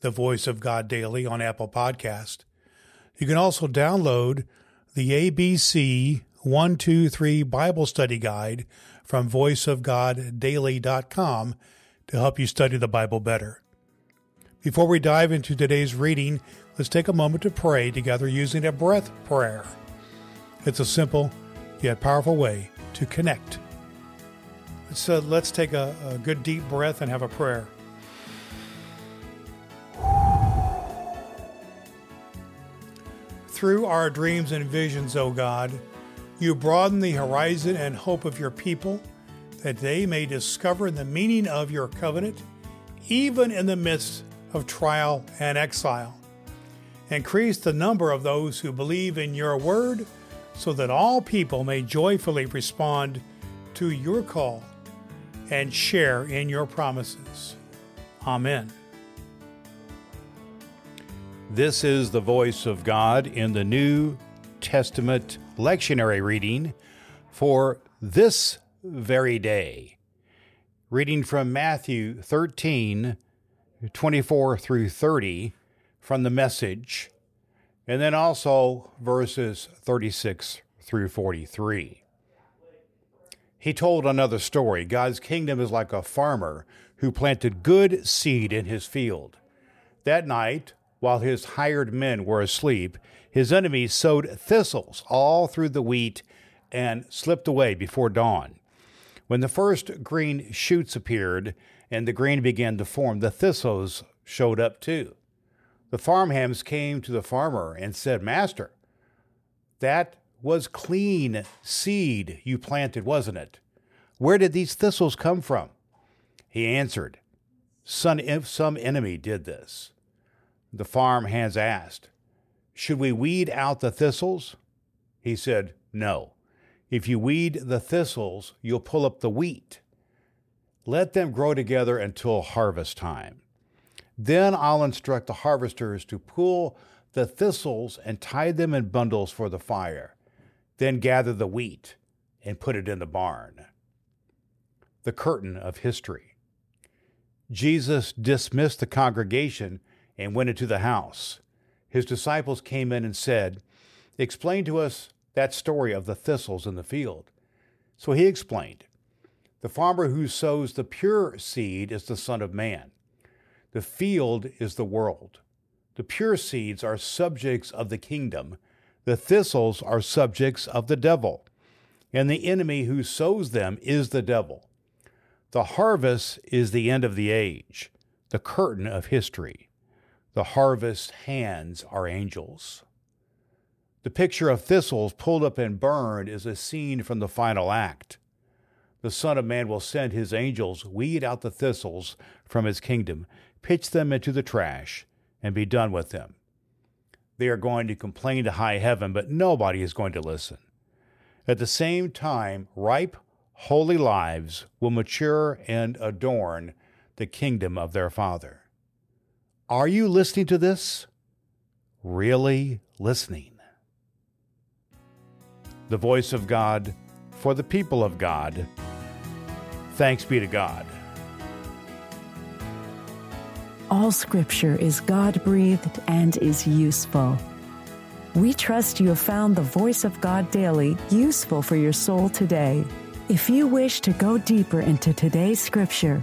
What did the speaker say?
the Voice of God Daily on Apple Podcast. You can also download the ABC 123 Bible Study Guide from voiceofgoddaily.com to help you study the Bible better. Before we dive into today's reading, let's take a moment to pray together using a breath prayer. It's a simple yet powerful way to connect. So uh, let's take a, a good deep breath and have a prayer. Through our dreams and visions, O God, you broaden the horizon and hope of your people that they may discover the meaning of your covenant, even in the midst of trial and exile. Increase the number of those who believe in your word so that all people may joyfully respond to your call and share in your promises. Amen. This is the voice of God in the New Testament lectionary reading for this very day. Reading from Matthew 13, 24 through 30 from the message, and then also verses 36 through 43. He told another story God's kingdom is like a farmer who planted good seed in his field. That night, while his hired men were asleep, his enemies sowed thistles all through the wheat and slipped away before dawn. When the first green shoots appeared and the grain began to form, the thistles showed up too. The farmhands came to the farmer and said, Master, that was clean seed you planted, wasn't it? Where did these thistles come from? He answered, some enemy did this. The farm hands asked, Should we weed out the thistles? He said, No. If you weed the thistles, you'll pull up the wheat. Let them grow together until harvest time. Then I'll instruct the harvesters to pull the thistles and tie them in bundles for the fire. Then gather the wheat and put it in the barn. The curtain of history. Jesus dismissed the congregation and went into the house. His disciples came in and said, Explain to us that story of the thistles in the field. So he explained, The farmer who sows the pure seed is the Son of Man. The field is the world. The pure seeds are subjects of the kingdom. The thistles are subjects of the devil. And the enemy who sows them is the devil. The harvest is the end of the age, the curtain of history. The harvest hands are angels. The picture of thistles pulled up and burned is a scene from the final act. The Son of Man will send his angels, weed out the thistles from his kingdom, pitch them into the trash, and be done with them. They are going to complain to high heaven, but nobody is going to listen. At the same time, ripe, holy lives will mature and adorn the kingdom of their Father. Are you listening to this? Really listening? The voice of God for the people of God. Thanks be to God. All scripture is God breathed and is useful. We trust you have found the voice of God daily useful for your soul today. If you wish to go deeper into today's scripture,